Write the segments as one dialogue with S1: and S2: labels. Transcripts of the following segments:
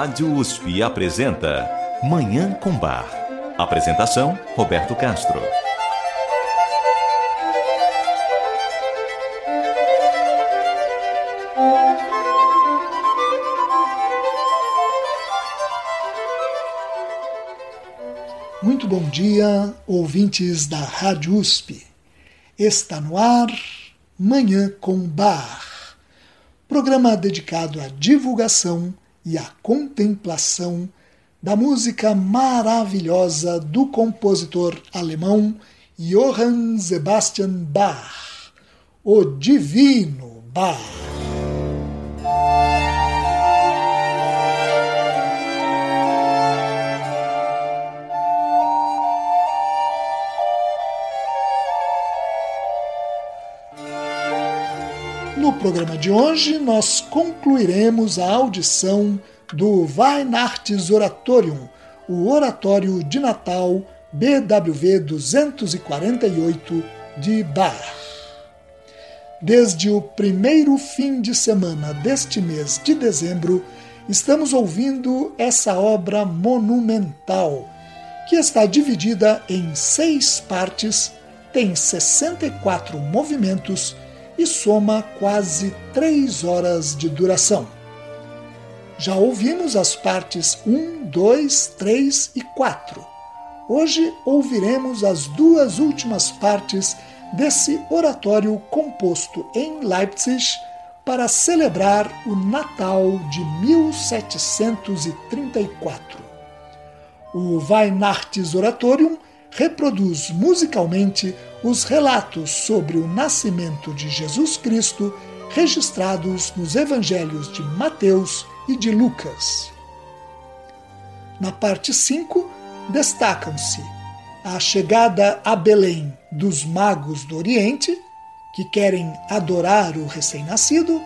S1: Rádio USP apresenta Manhã com Bar. Apresentação: Roberto Castro.
S2: Muito bom dia, ouvintes da Rádio USP. Está no ar Manhã com Bar, programa dedicado à divulgação e a contemplação da música maravilhosa do compositor alemão Johann Sebastian Bach, o Divino Bach. Programa de hoje, nós concluiremos a audição do Weihnachts Oratorium, o Oratório de Natal BWV 248 de Bach. Desde o primeiro fim de semana deste mês de dezembro, estamos ouvindo essa obra monumental, que está dividida em seis partes, tem 64 movimentos e soma quase três horas de duração. Já ouvimos as partes 1, 2, 3 e 4. Hoje ouviremos as duas últimas partes desse oratório composto em Leipzig para celebrar o Natal de 1734. O Weihnachts Oratorium reproduz musicalmente os relatos sobre o nascimento de Jesus Cristo registrados nos evangelhos de Mateus e de Lucas. Na parte 5, destacam-se a chegada a Belém dos magos do Oriente, que querem adorar o recém-nascido,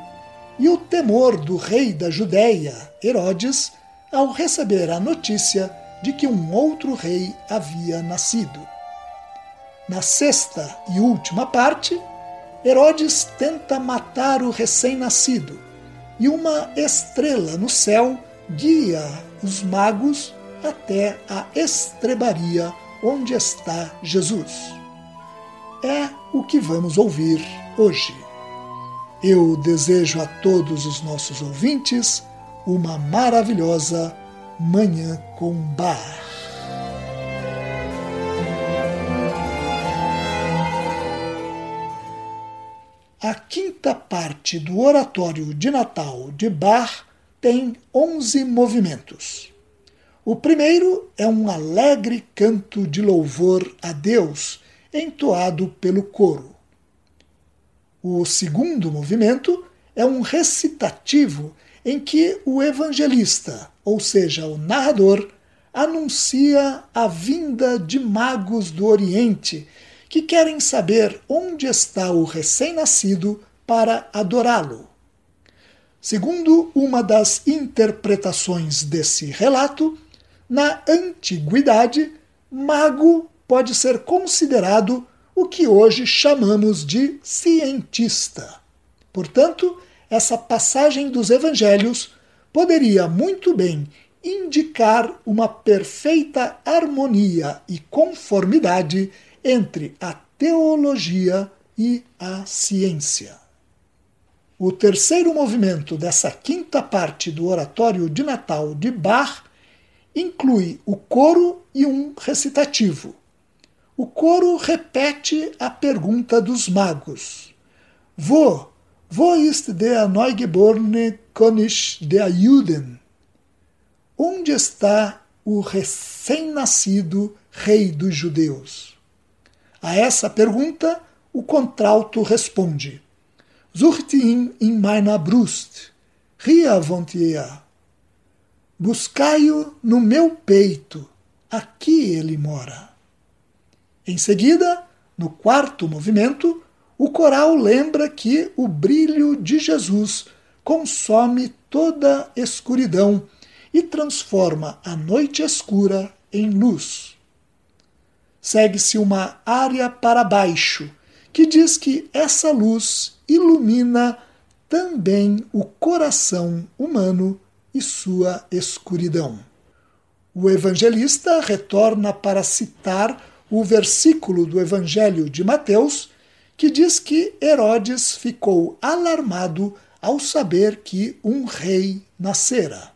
S2: e o temor do rei da Judéia, Herodes, ao receber a notícia de que um outro rei havia nascido. Na sexta e última parte, Herodes tenta matar o recém-nascido e uma estrela no céu guia os magos até a estrebaria onde está Jesus. É o que vamos ouvir hoje. Eu desejo a todos os nossos ouvintes uma maravilhosa Manhã com Bar. A quinta parte do Oratório de Natal de Bach tem onze movimentos. O primeiro é um alegre canto de louvor a Deus, entoado pelo coro. O segundo movimento é um recitativo em que o evangelista, ou seja, o narrador, anuncia a vinda de magos do Oriente que querem saber onde está o recém-nascido para adorá-lo. Segundo uma das interpretações desse relato, na antiguidade, mago pode ser considerado o que hoje chamamos de cientista. Portanto, essa passagem dos evangelhos poderia muito bem indicar uma perfeita harmonia e conformidade entre a teologia e a ciência. O terceiro movimento dessa quinta parte do Oratório de Natal de Bach inclui o coro e um recitativo. O coro repete a pergunta dos magos: Wo, wo ist der neugeborene König der Juden? Onde está o recém-nascido rei dos judeus? A essa pergunta, o contralto responde: Sucht ihn in meiner Brust, ria von Buscai-o no meu peito, aqui ele mora. Em seguida, no quarto movimento, o coral lembra que o brilho de Jesus consome toda escuridão e transforma a noite escura em luz. Segue-se uma área para baixo, que diz que essa luz ilumina também o coração humano e sua escuridão. O evangelista retorna para citar o versículo do Evangelho de Mateus que diz que Herodes ficou alarmado ao saber que um rei nascera.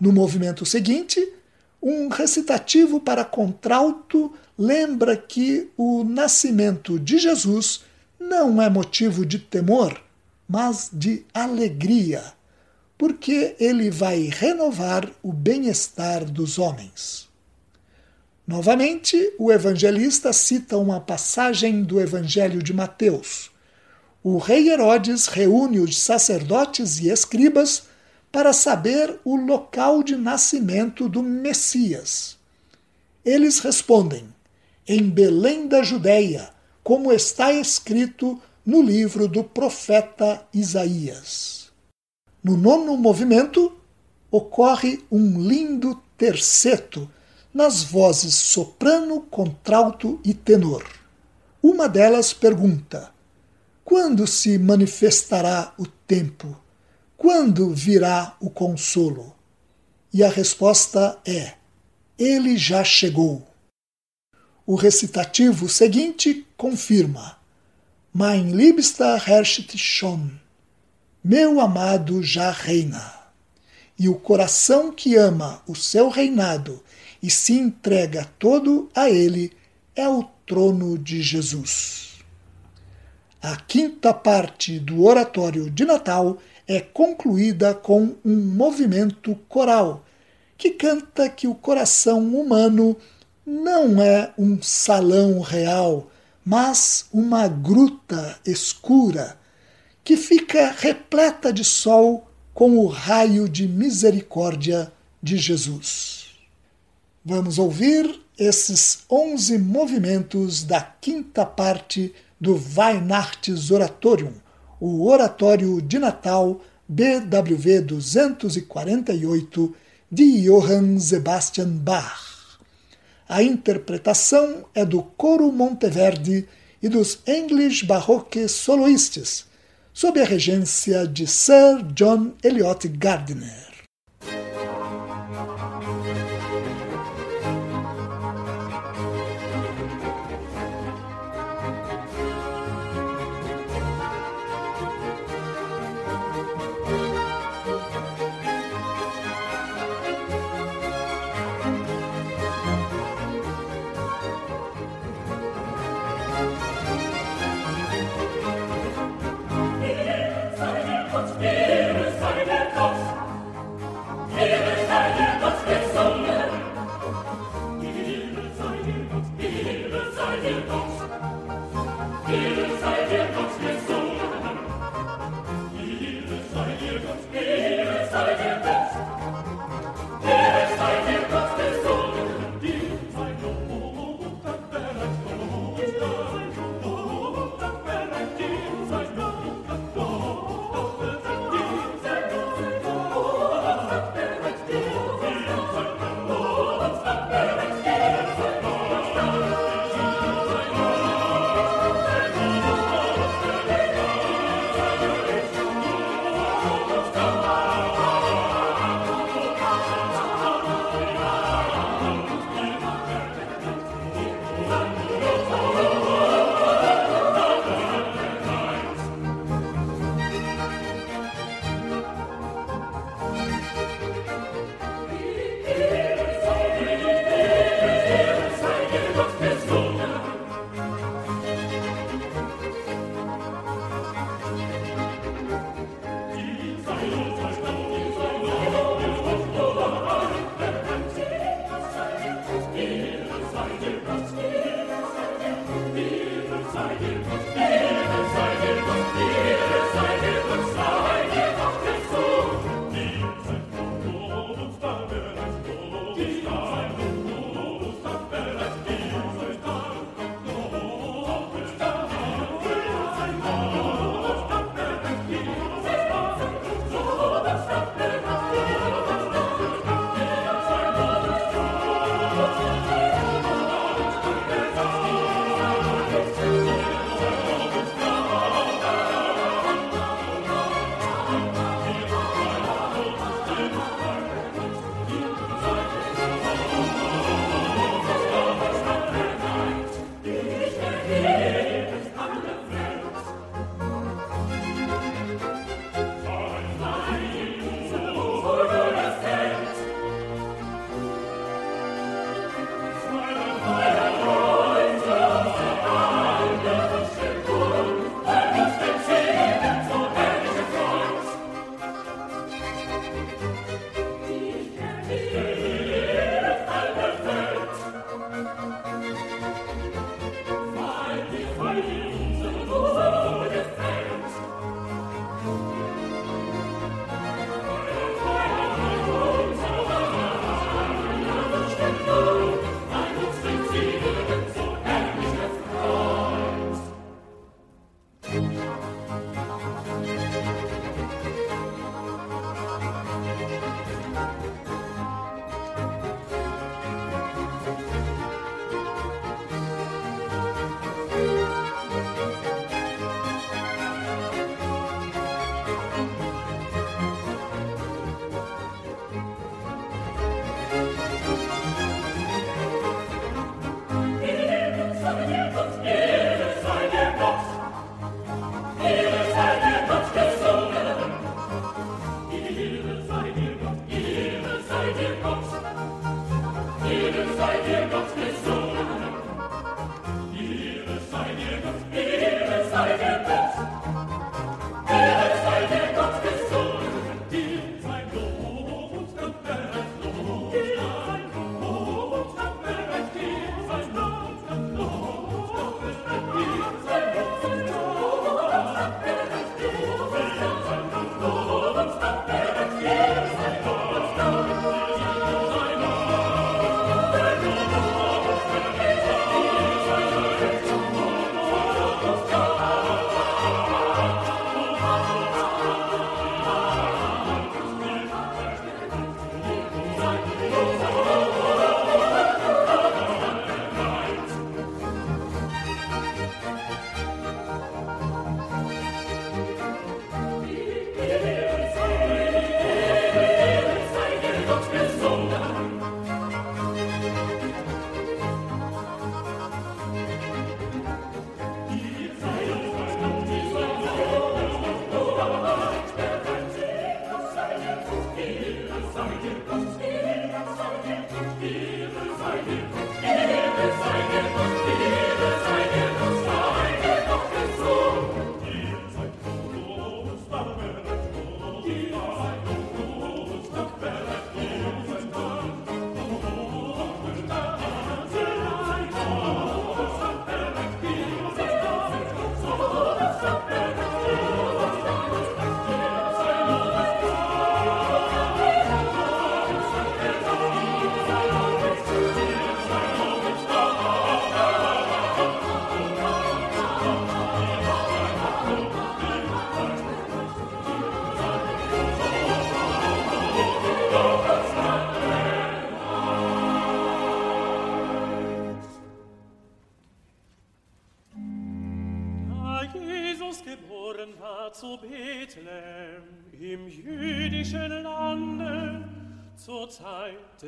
S2: No movimento seguinte, um recitativo para contralto lembra que o nascimento de Jesus não é motivo de temor, mas de alegria, porque ele vai renovar o bem-estar dos homens. Novamente, o evangelista cita uma passagem do Evangelho de Mateus. O rei Herodes reúne os sacerdotes e escribas para saber o local de nascimento do Messias. Eles respondem: em Belém da Judéia, como está escrito no livro do profeta Isaías. No nono movimento, ocorre um lindo terceto nas vozes soprano, contralto e tenor. Uma delas pergunta: Quando se manifestará o tempo? Quando virá o consolo? E a resposta é: Ele já chegou. O recitativo seguinte confirma: Mein liebster herrscht schon. Meu amado já reina. E o coração que ama o seu reinado e se entrega todo a ele é o trono de Jesus. A quinta parte do oratório de Natal é concluída com um movimento coral que canta que o coração humano não é um salão real, mas uma gruta escura que fica repleta de sol com o raio de misericórdia de Jesus. Vamos ouvir esses 11 movimentos da quinta parte do Weihnachts Oratorium, o Oratório de Natal BWV 248 de Johann Sebastian Bach. A interpretação é do Coro Monteverdi e dos English Baroque Soloists, sob a regência de Sir John Eliot Gardiner.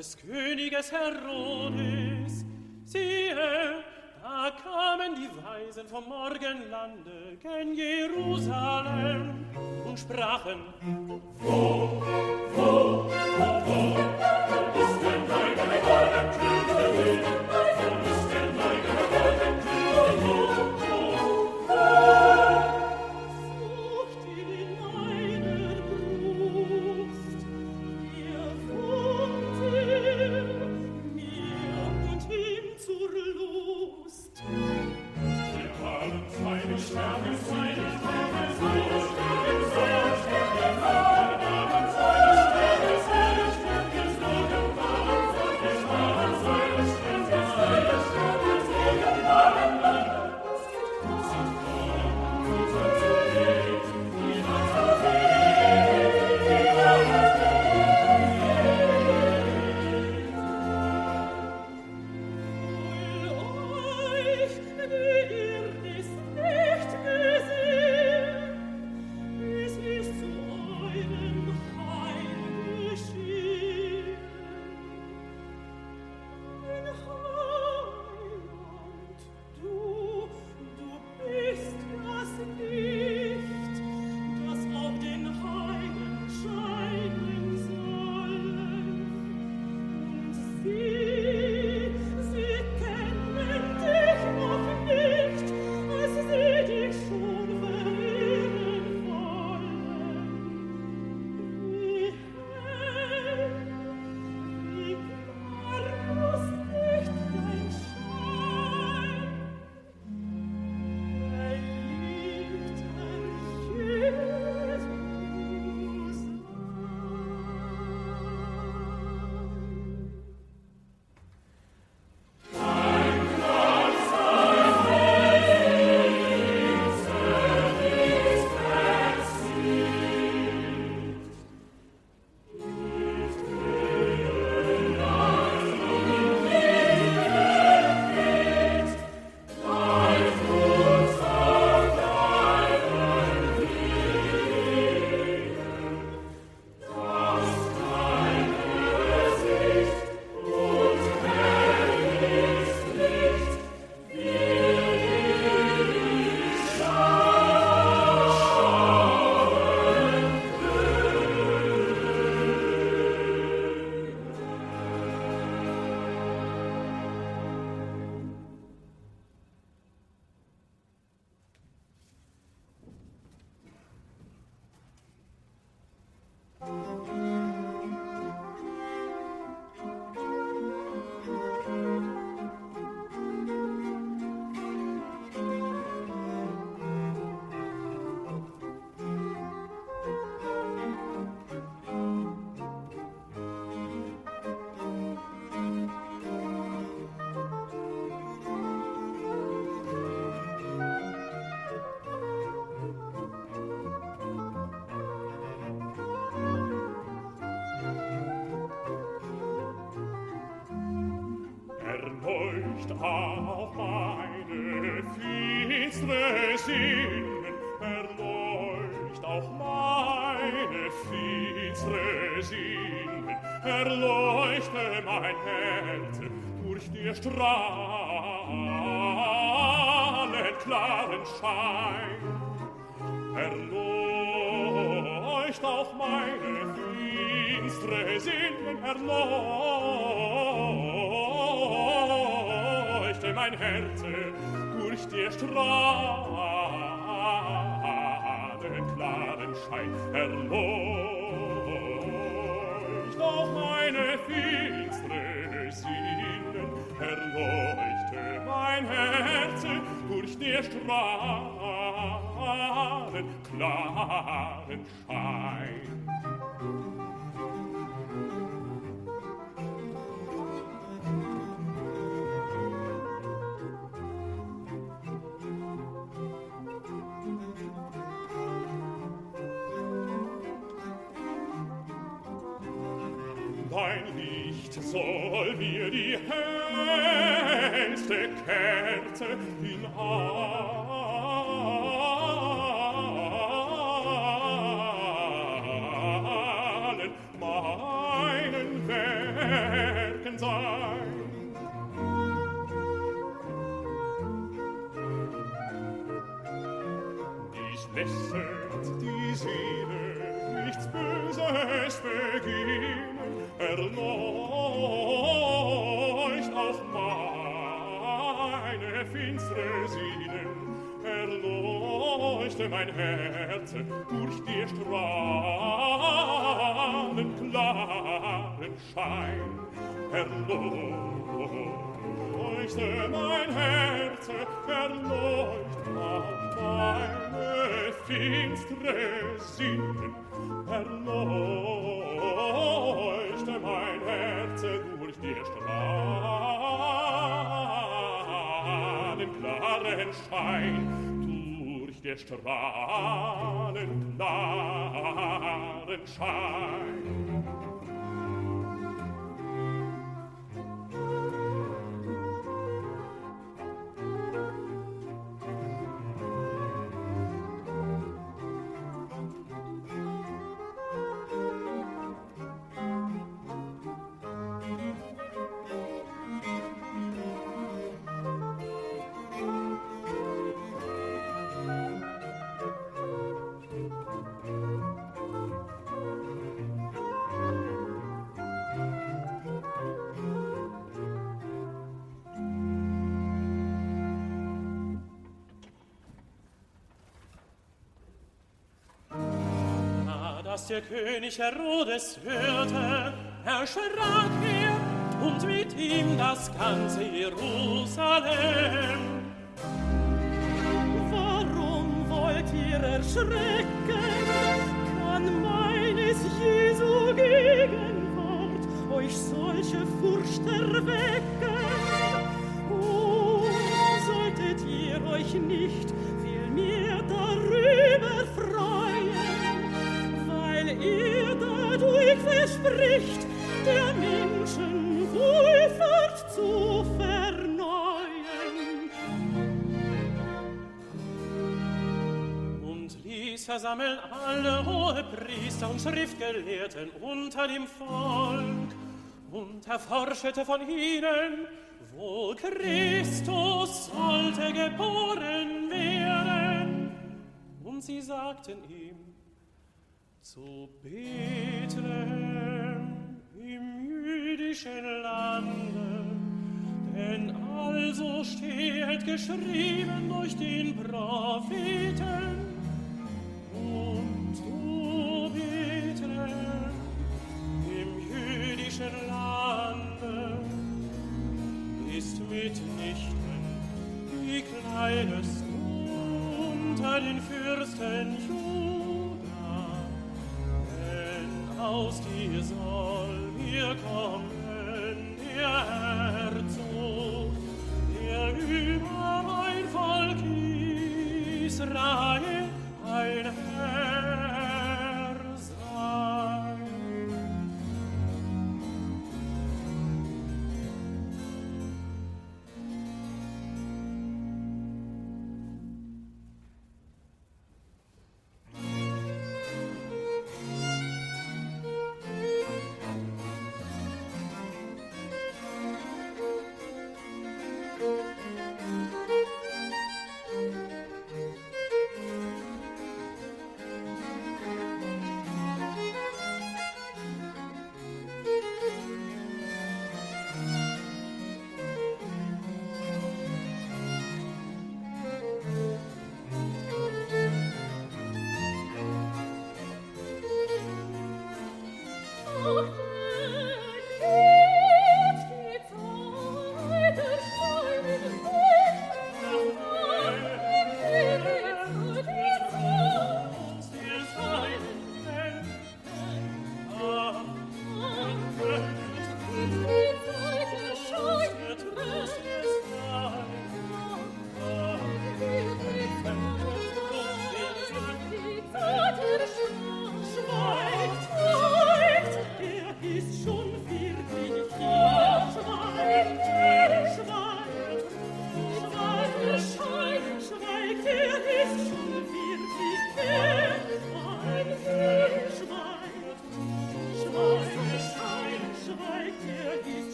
S3: Des Königes Herodes. Siehe, da kamen die Weisen vom Morgenlande gen Jerusalem und sprachen, Wo, wo, wo, wo, nicht auf meine finstre Sinnen, erleucht auf meine finstre Sinnen, erleuchte mein Herz durch dir strahlend klaren Schein.
S4: Erleucht auch meine finstre Sinnen, erleucht mein Herze durch die Straden klaren Schein erleucht. Auch meine finstre Sinnen erleuchte mein Herze durch die Straden klaren Schein. soll mir die hellste Kerze in Arm ins Resinen, erleuchte mein Herz durch die strahlen klaren Schein. Erleuchte mein Herz, erleuchte meine finstre Sinnen, erleuchte Schein durch der Strahlen klaren Schein. Der König Herodes hörte, erschrak er und mit ihm das ganze Jerusalem.
S3: Warum wollt ihr erschrecken?
S4: Versammeln alle hohe Priester und Schriftgelehrten unter dem Volk und erforschete von ihnen, wo Christus sollte geboren werden. Und sie sagten ihm, zu Bethlehem im jüdischen Lande, denn also steht geschrieben durch den Propheten, aus dir soll mir kommen der Herzog,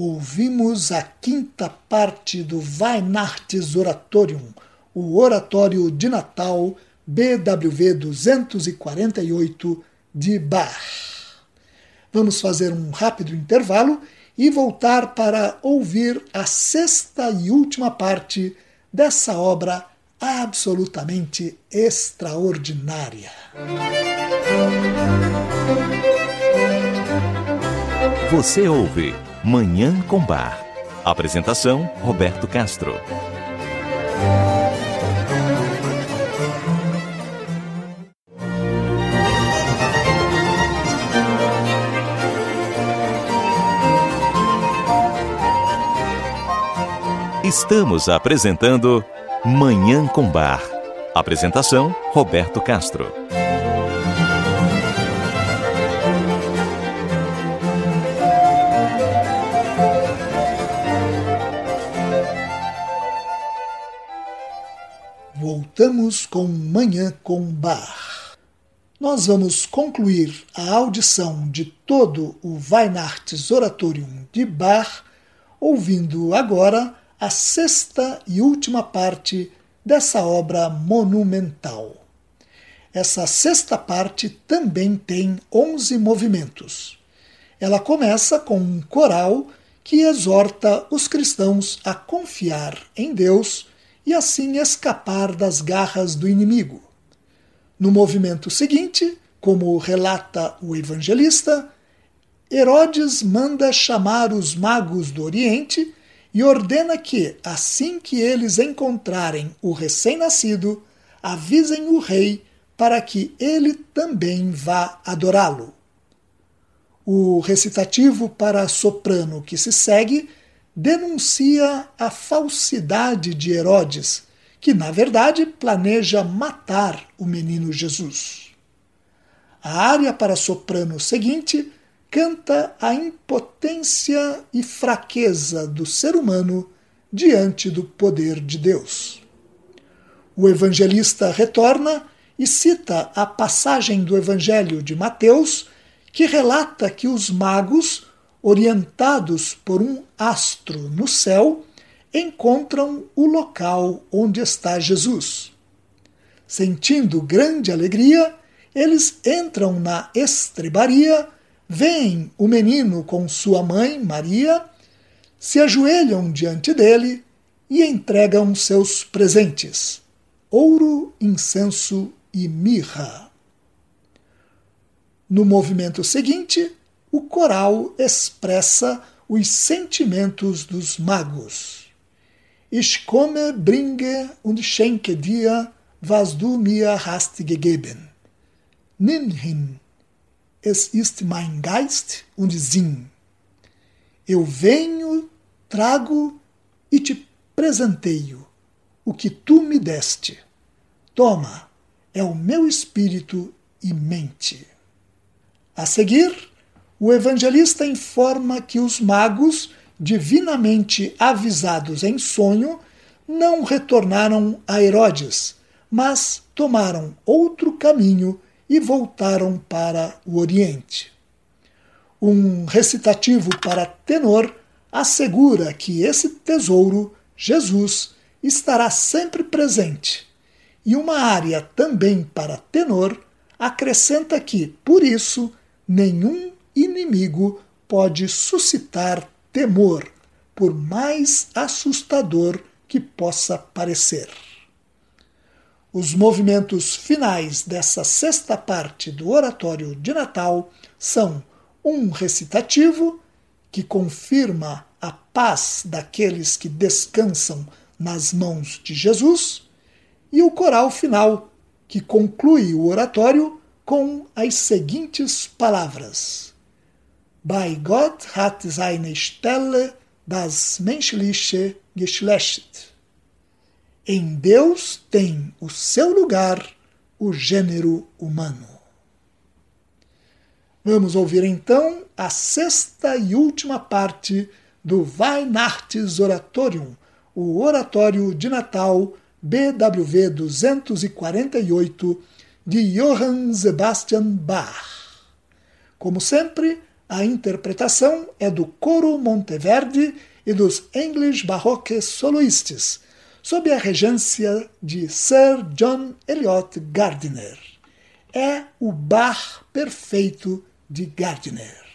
S2: ouvimos a quinta parte do Weihnachtsoratorium, o Oratório de Natal BWV 248 de Bach. Vamos fazer um rápido intervalo e voltar para ouvir a sexta e última parte dessa obra absolutamente extraordinária.
S1: Você ouve Manhã com Bar. Apresentação: Roberto Castro. Estamos apresentando Manhã com Bar. Apresentação: Roberto Castro.
S2: Voltamos com Manhã com Bar. Nós vamos concluir a audição de todo o Weihnachtsoratorium de Bach, ouvindo agora a sexta e última parte dessa obra monumental. Essa sexta parte também tem onze movimentos. Ela começa com um coral que exorta os cristãos a confiar em Deus e assim escapar das garras do inimigo. No movimento seguinte, como relata o evangelista, Herodes manda chamar os magos do Oriente e ordena que, assim que eles encontrarem o recém-nascido, avisem o rei para que ele também vá adorá-lo. O recitativo para soprano que se segue denuncia a falsidade de Herodes, que na verdade planeja matar o menino Jesus. A área para soprano seguinte canta a impotência e fraqueza do ser humano diante do poder de Deus. O evangelista retorna e cita a passagem do Evangelho de Mateus que relata que os magos, orientados por um astro no céu, encontram o local onde está Jesus. Sentindo grande alegria, eles entram na estrebaria veem o menino com sua mãe, Maria, se ajoelham diante dele e entregam seus presentes: ouro, incenso e mirra. No movimento seguinte, o coral expressa os sentimentos dos magos. Ich komme, bringe und schenke dir, was du mir hast gegeben. Nimm hin, es ist mein Geist und Sinn. Eu venho, trago e te presenteio o que tu me deste. Toma, é o meu espírito e mente. A seguir, o evangelista informa que os magos, divinamente avisados em sonho, não retornaram a Herodes, mas tomaram outro caminho e voltaram para o Oriente. Um recitativo para tenor assegura que esse tesouro, Jesus, estará sempre presente. E uma área também para tenor acrescenta que, por isso, nenhum inimigo pode suscitar temor, por mais assustador que possa parecer. Os movimentos finais dessa sexta parte do oratório de Natal são um recitativo, que confirma a paz daqueles que descansam nas mãos de Jesus, e o coral final, que conclui o oratório com as seguintes palavras: Bei Gott hat seine Stelle das menschliche Geschlecht. Em Deus tem o seu lugar o gênero humano. Vamos ouvir então a sexta e última parte do Weihnachtsoratorium, o Oratório de Natal BWV 248 de Johann Sebastian Bach. Como sempre, A interpretação é do Coro Monteverde e dos English Baroque Soloists, sob a regência de Sir John Eliot Gardiner. É o bar perfeito de Gardiner.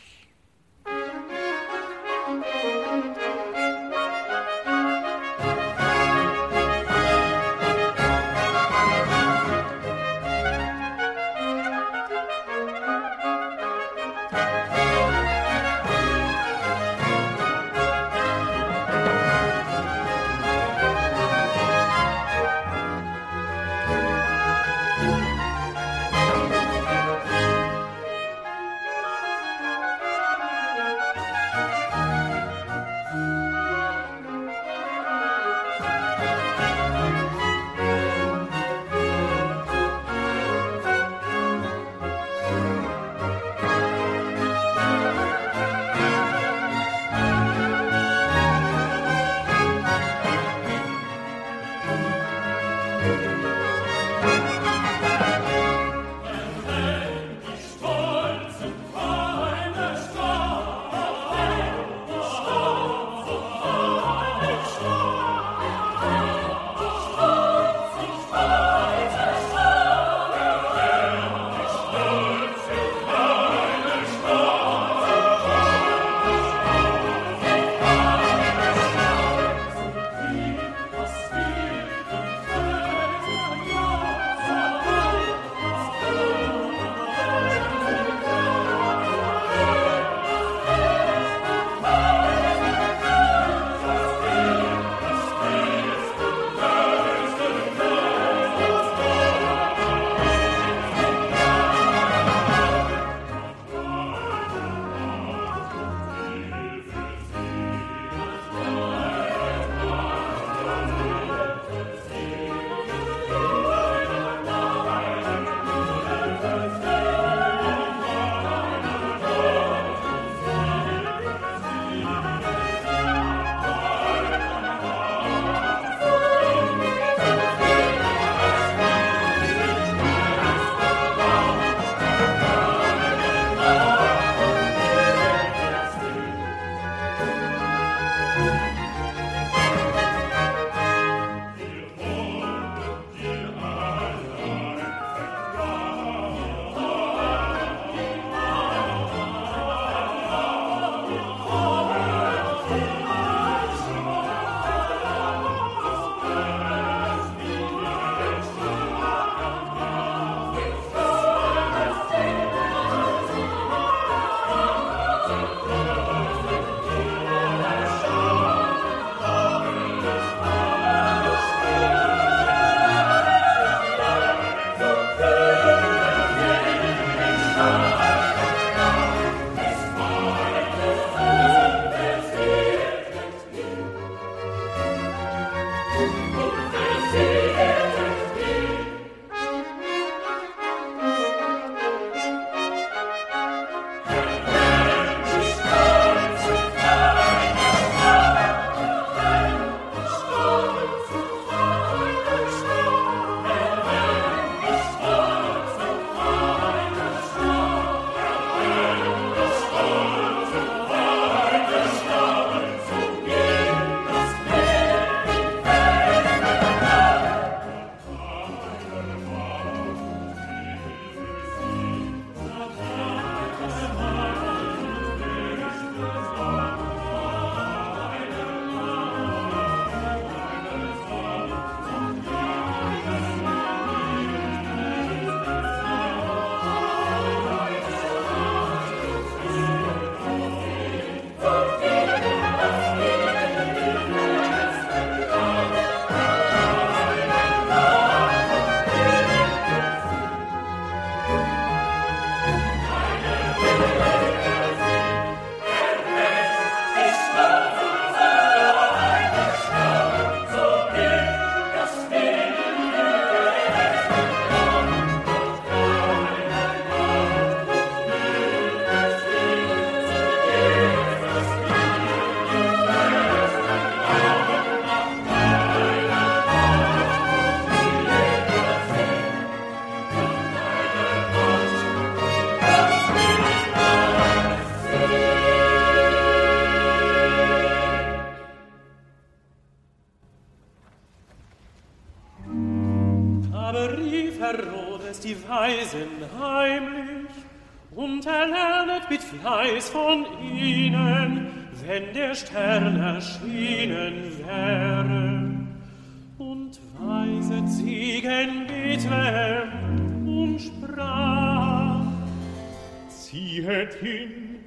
S4: hin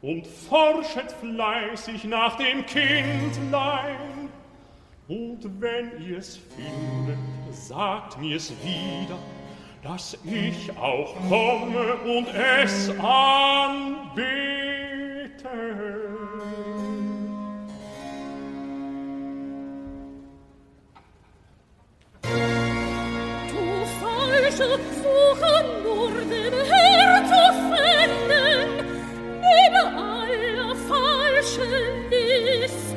S4: und forschet fleißig nach dem Kindlein. Und wenn ihr's findet, sagt mir's wieder, dass ich auch komme und es anbete.
S3: Musik falschen Wissen.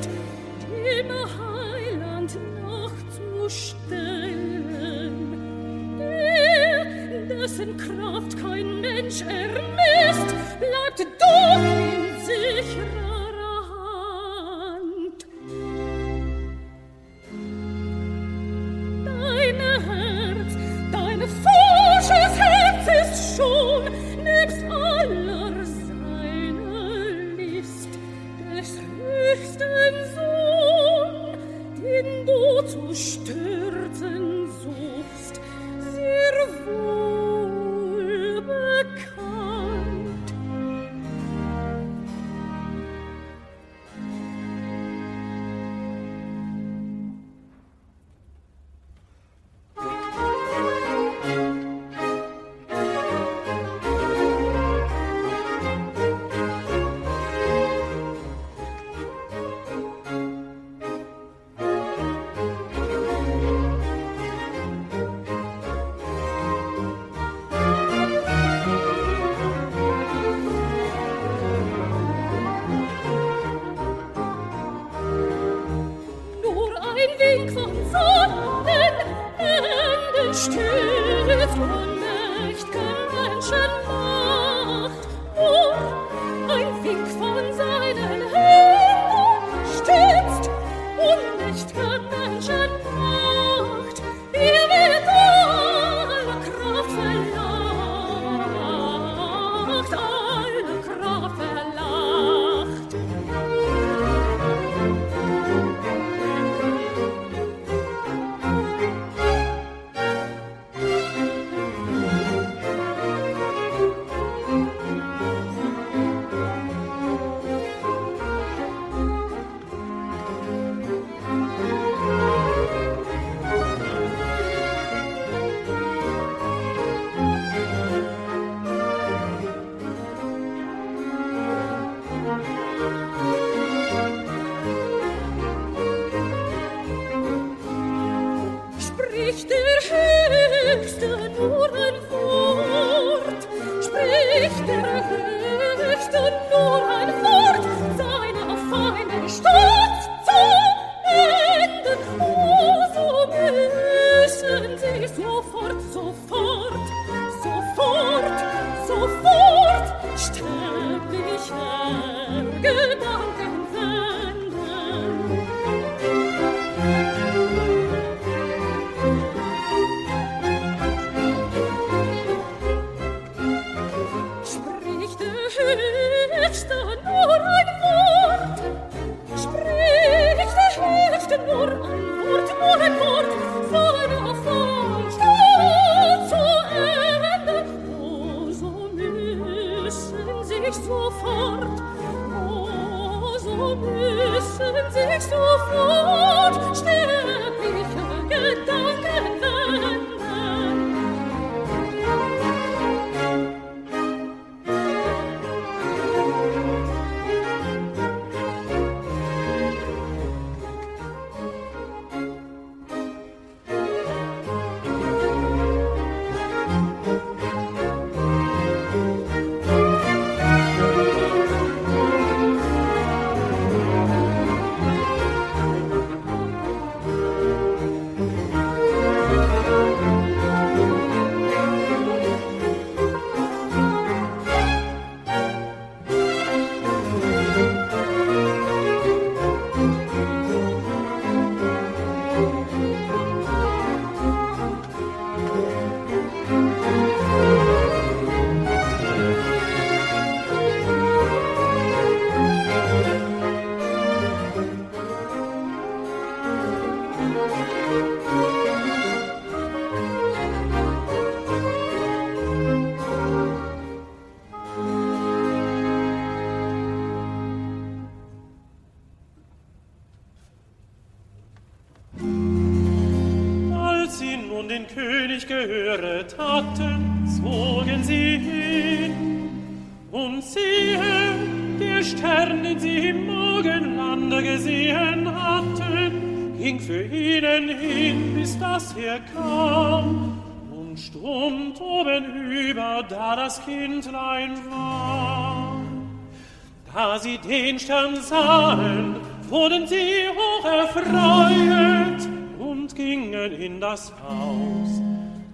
S3: wurden sie hoch erfreut und gingen in das Haus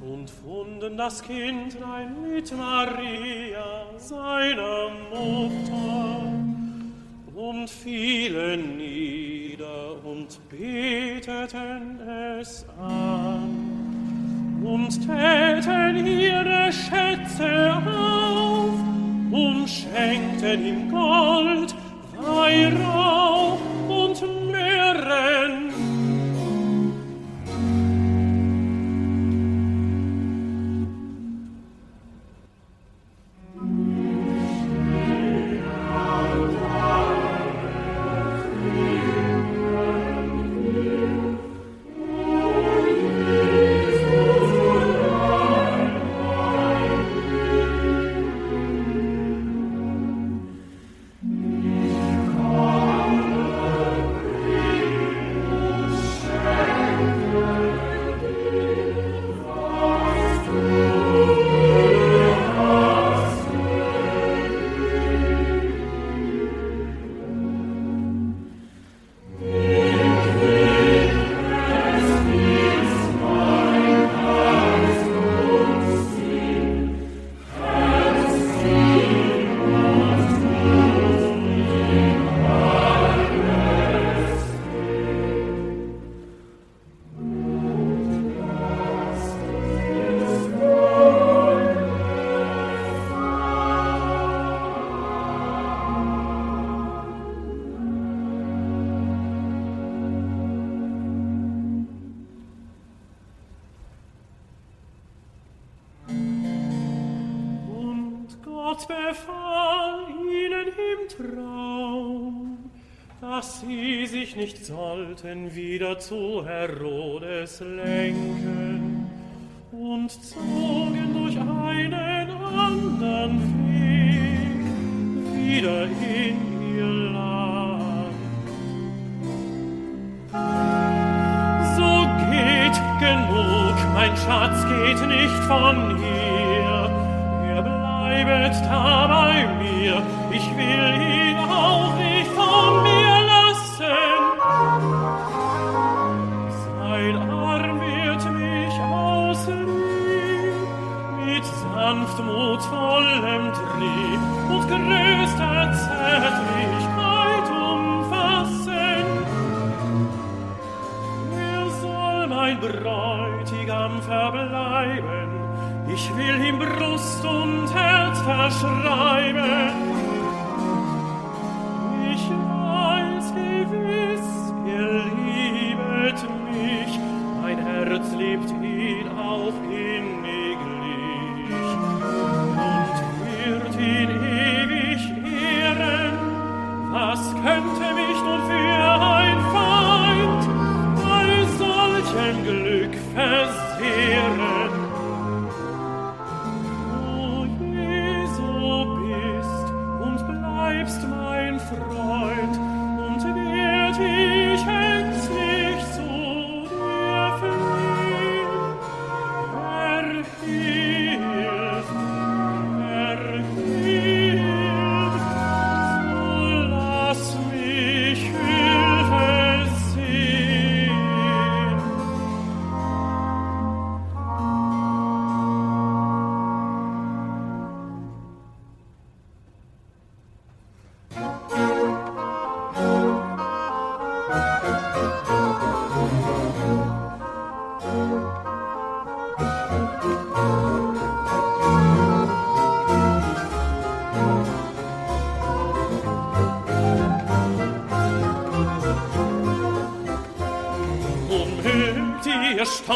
S3: und fanden das Kindlein mit Maria, seiner Mutter, und fielen nieder und beteten es an und täten ihre Schätze auf und schenkten ihm Gold, Weihrauch And.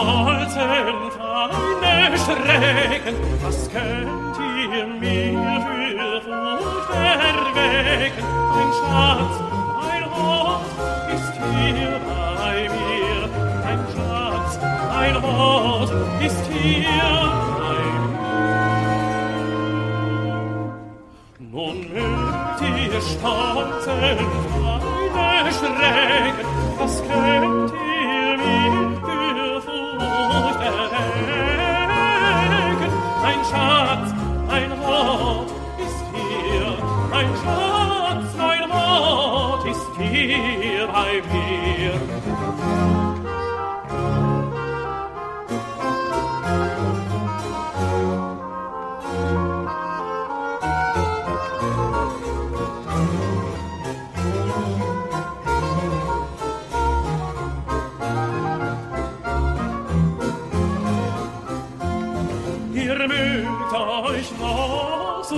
S3: sollten keine schrecken, was könnt ihr mir für Furcht erwecken? Ein Schatz, ein Hort ist hier bei mir, ein Schatz, ein Hort ist hier bei mir. Nun mögt ihr stolzen, keine schrecken, was könnt ihr Schatz, mein Wort ist hier, mein Schatz, mein Wort ist hier bei mir.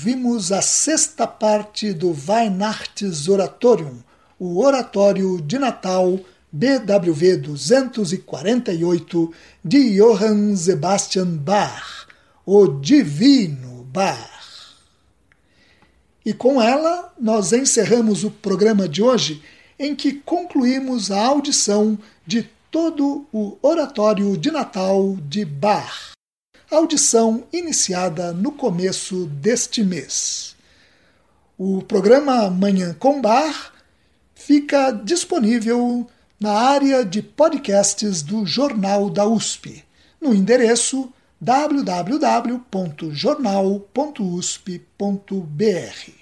S2: ouvimos a sexta parte do Weihnachtsoratorium, o Oratório de Natal BWV 248 de Johann Sebastian Bach, o Divino Bach. E com ela, nós encerramos o programa de hoje, em que concluímos a audição de todo o Oratório de Natal de Bach. Audição iniciada no começo deste mês. O programa Manhã com Bar fica disponível na área de podcasts do Jornal da USP, no endereço www.jornal.usp.br.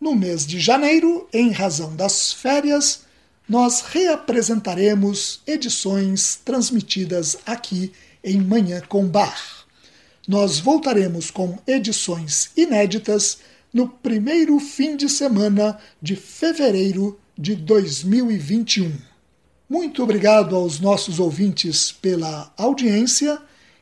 S2: No mês de janeiro, em razão das férias, nós reapresentaremos edições transmitidas aqui em Manhã com Bar. Nós voltaremos com edições inéditas no primeiro fim de semana de fevereiro de 2021. Muito obrigado aos nossos ouvintes pela audiência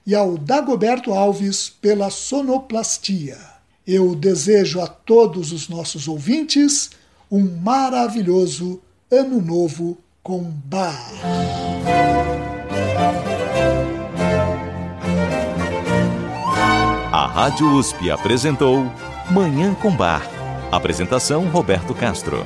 S2: e ao Dagoberto Alves pela sonoplastia. Eu desejo a todos os nossos ouvintes um maravilhoso Ano Novo com Bar.
S1: Rádio USP apresentou Manhã com Bar. Apresentação Roberto Castro.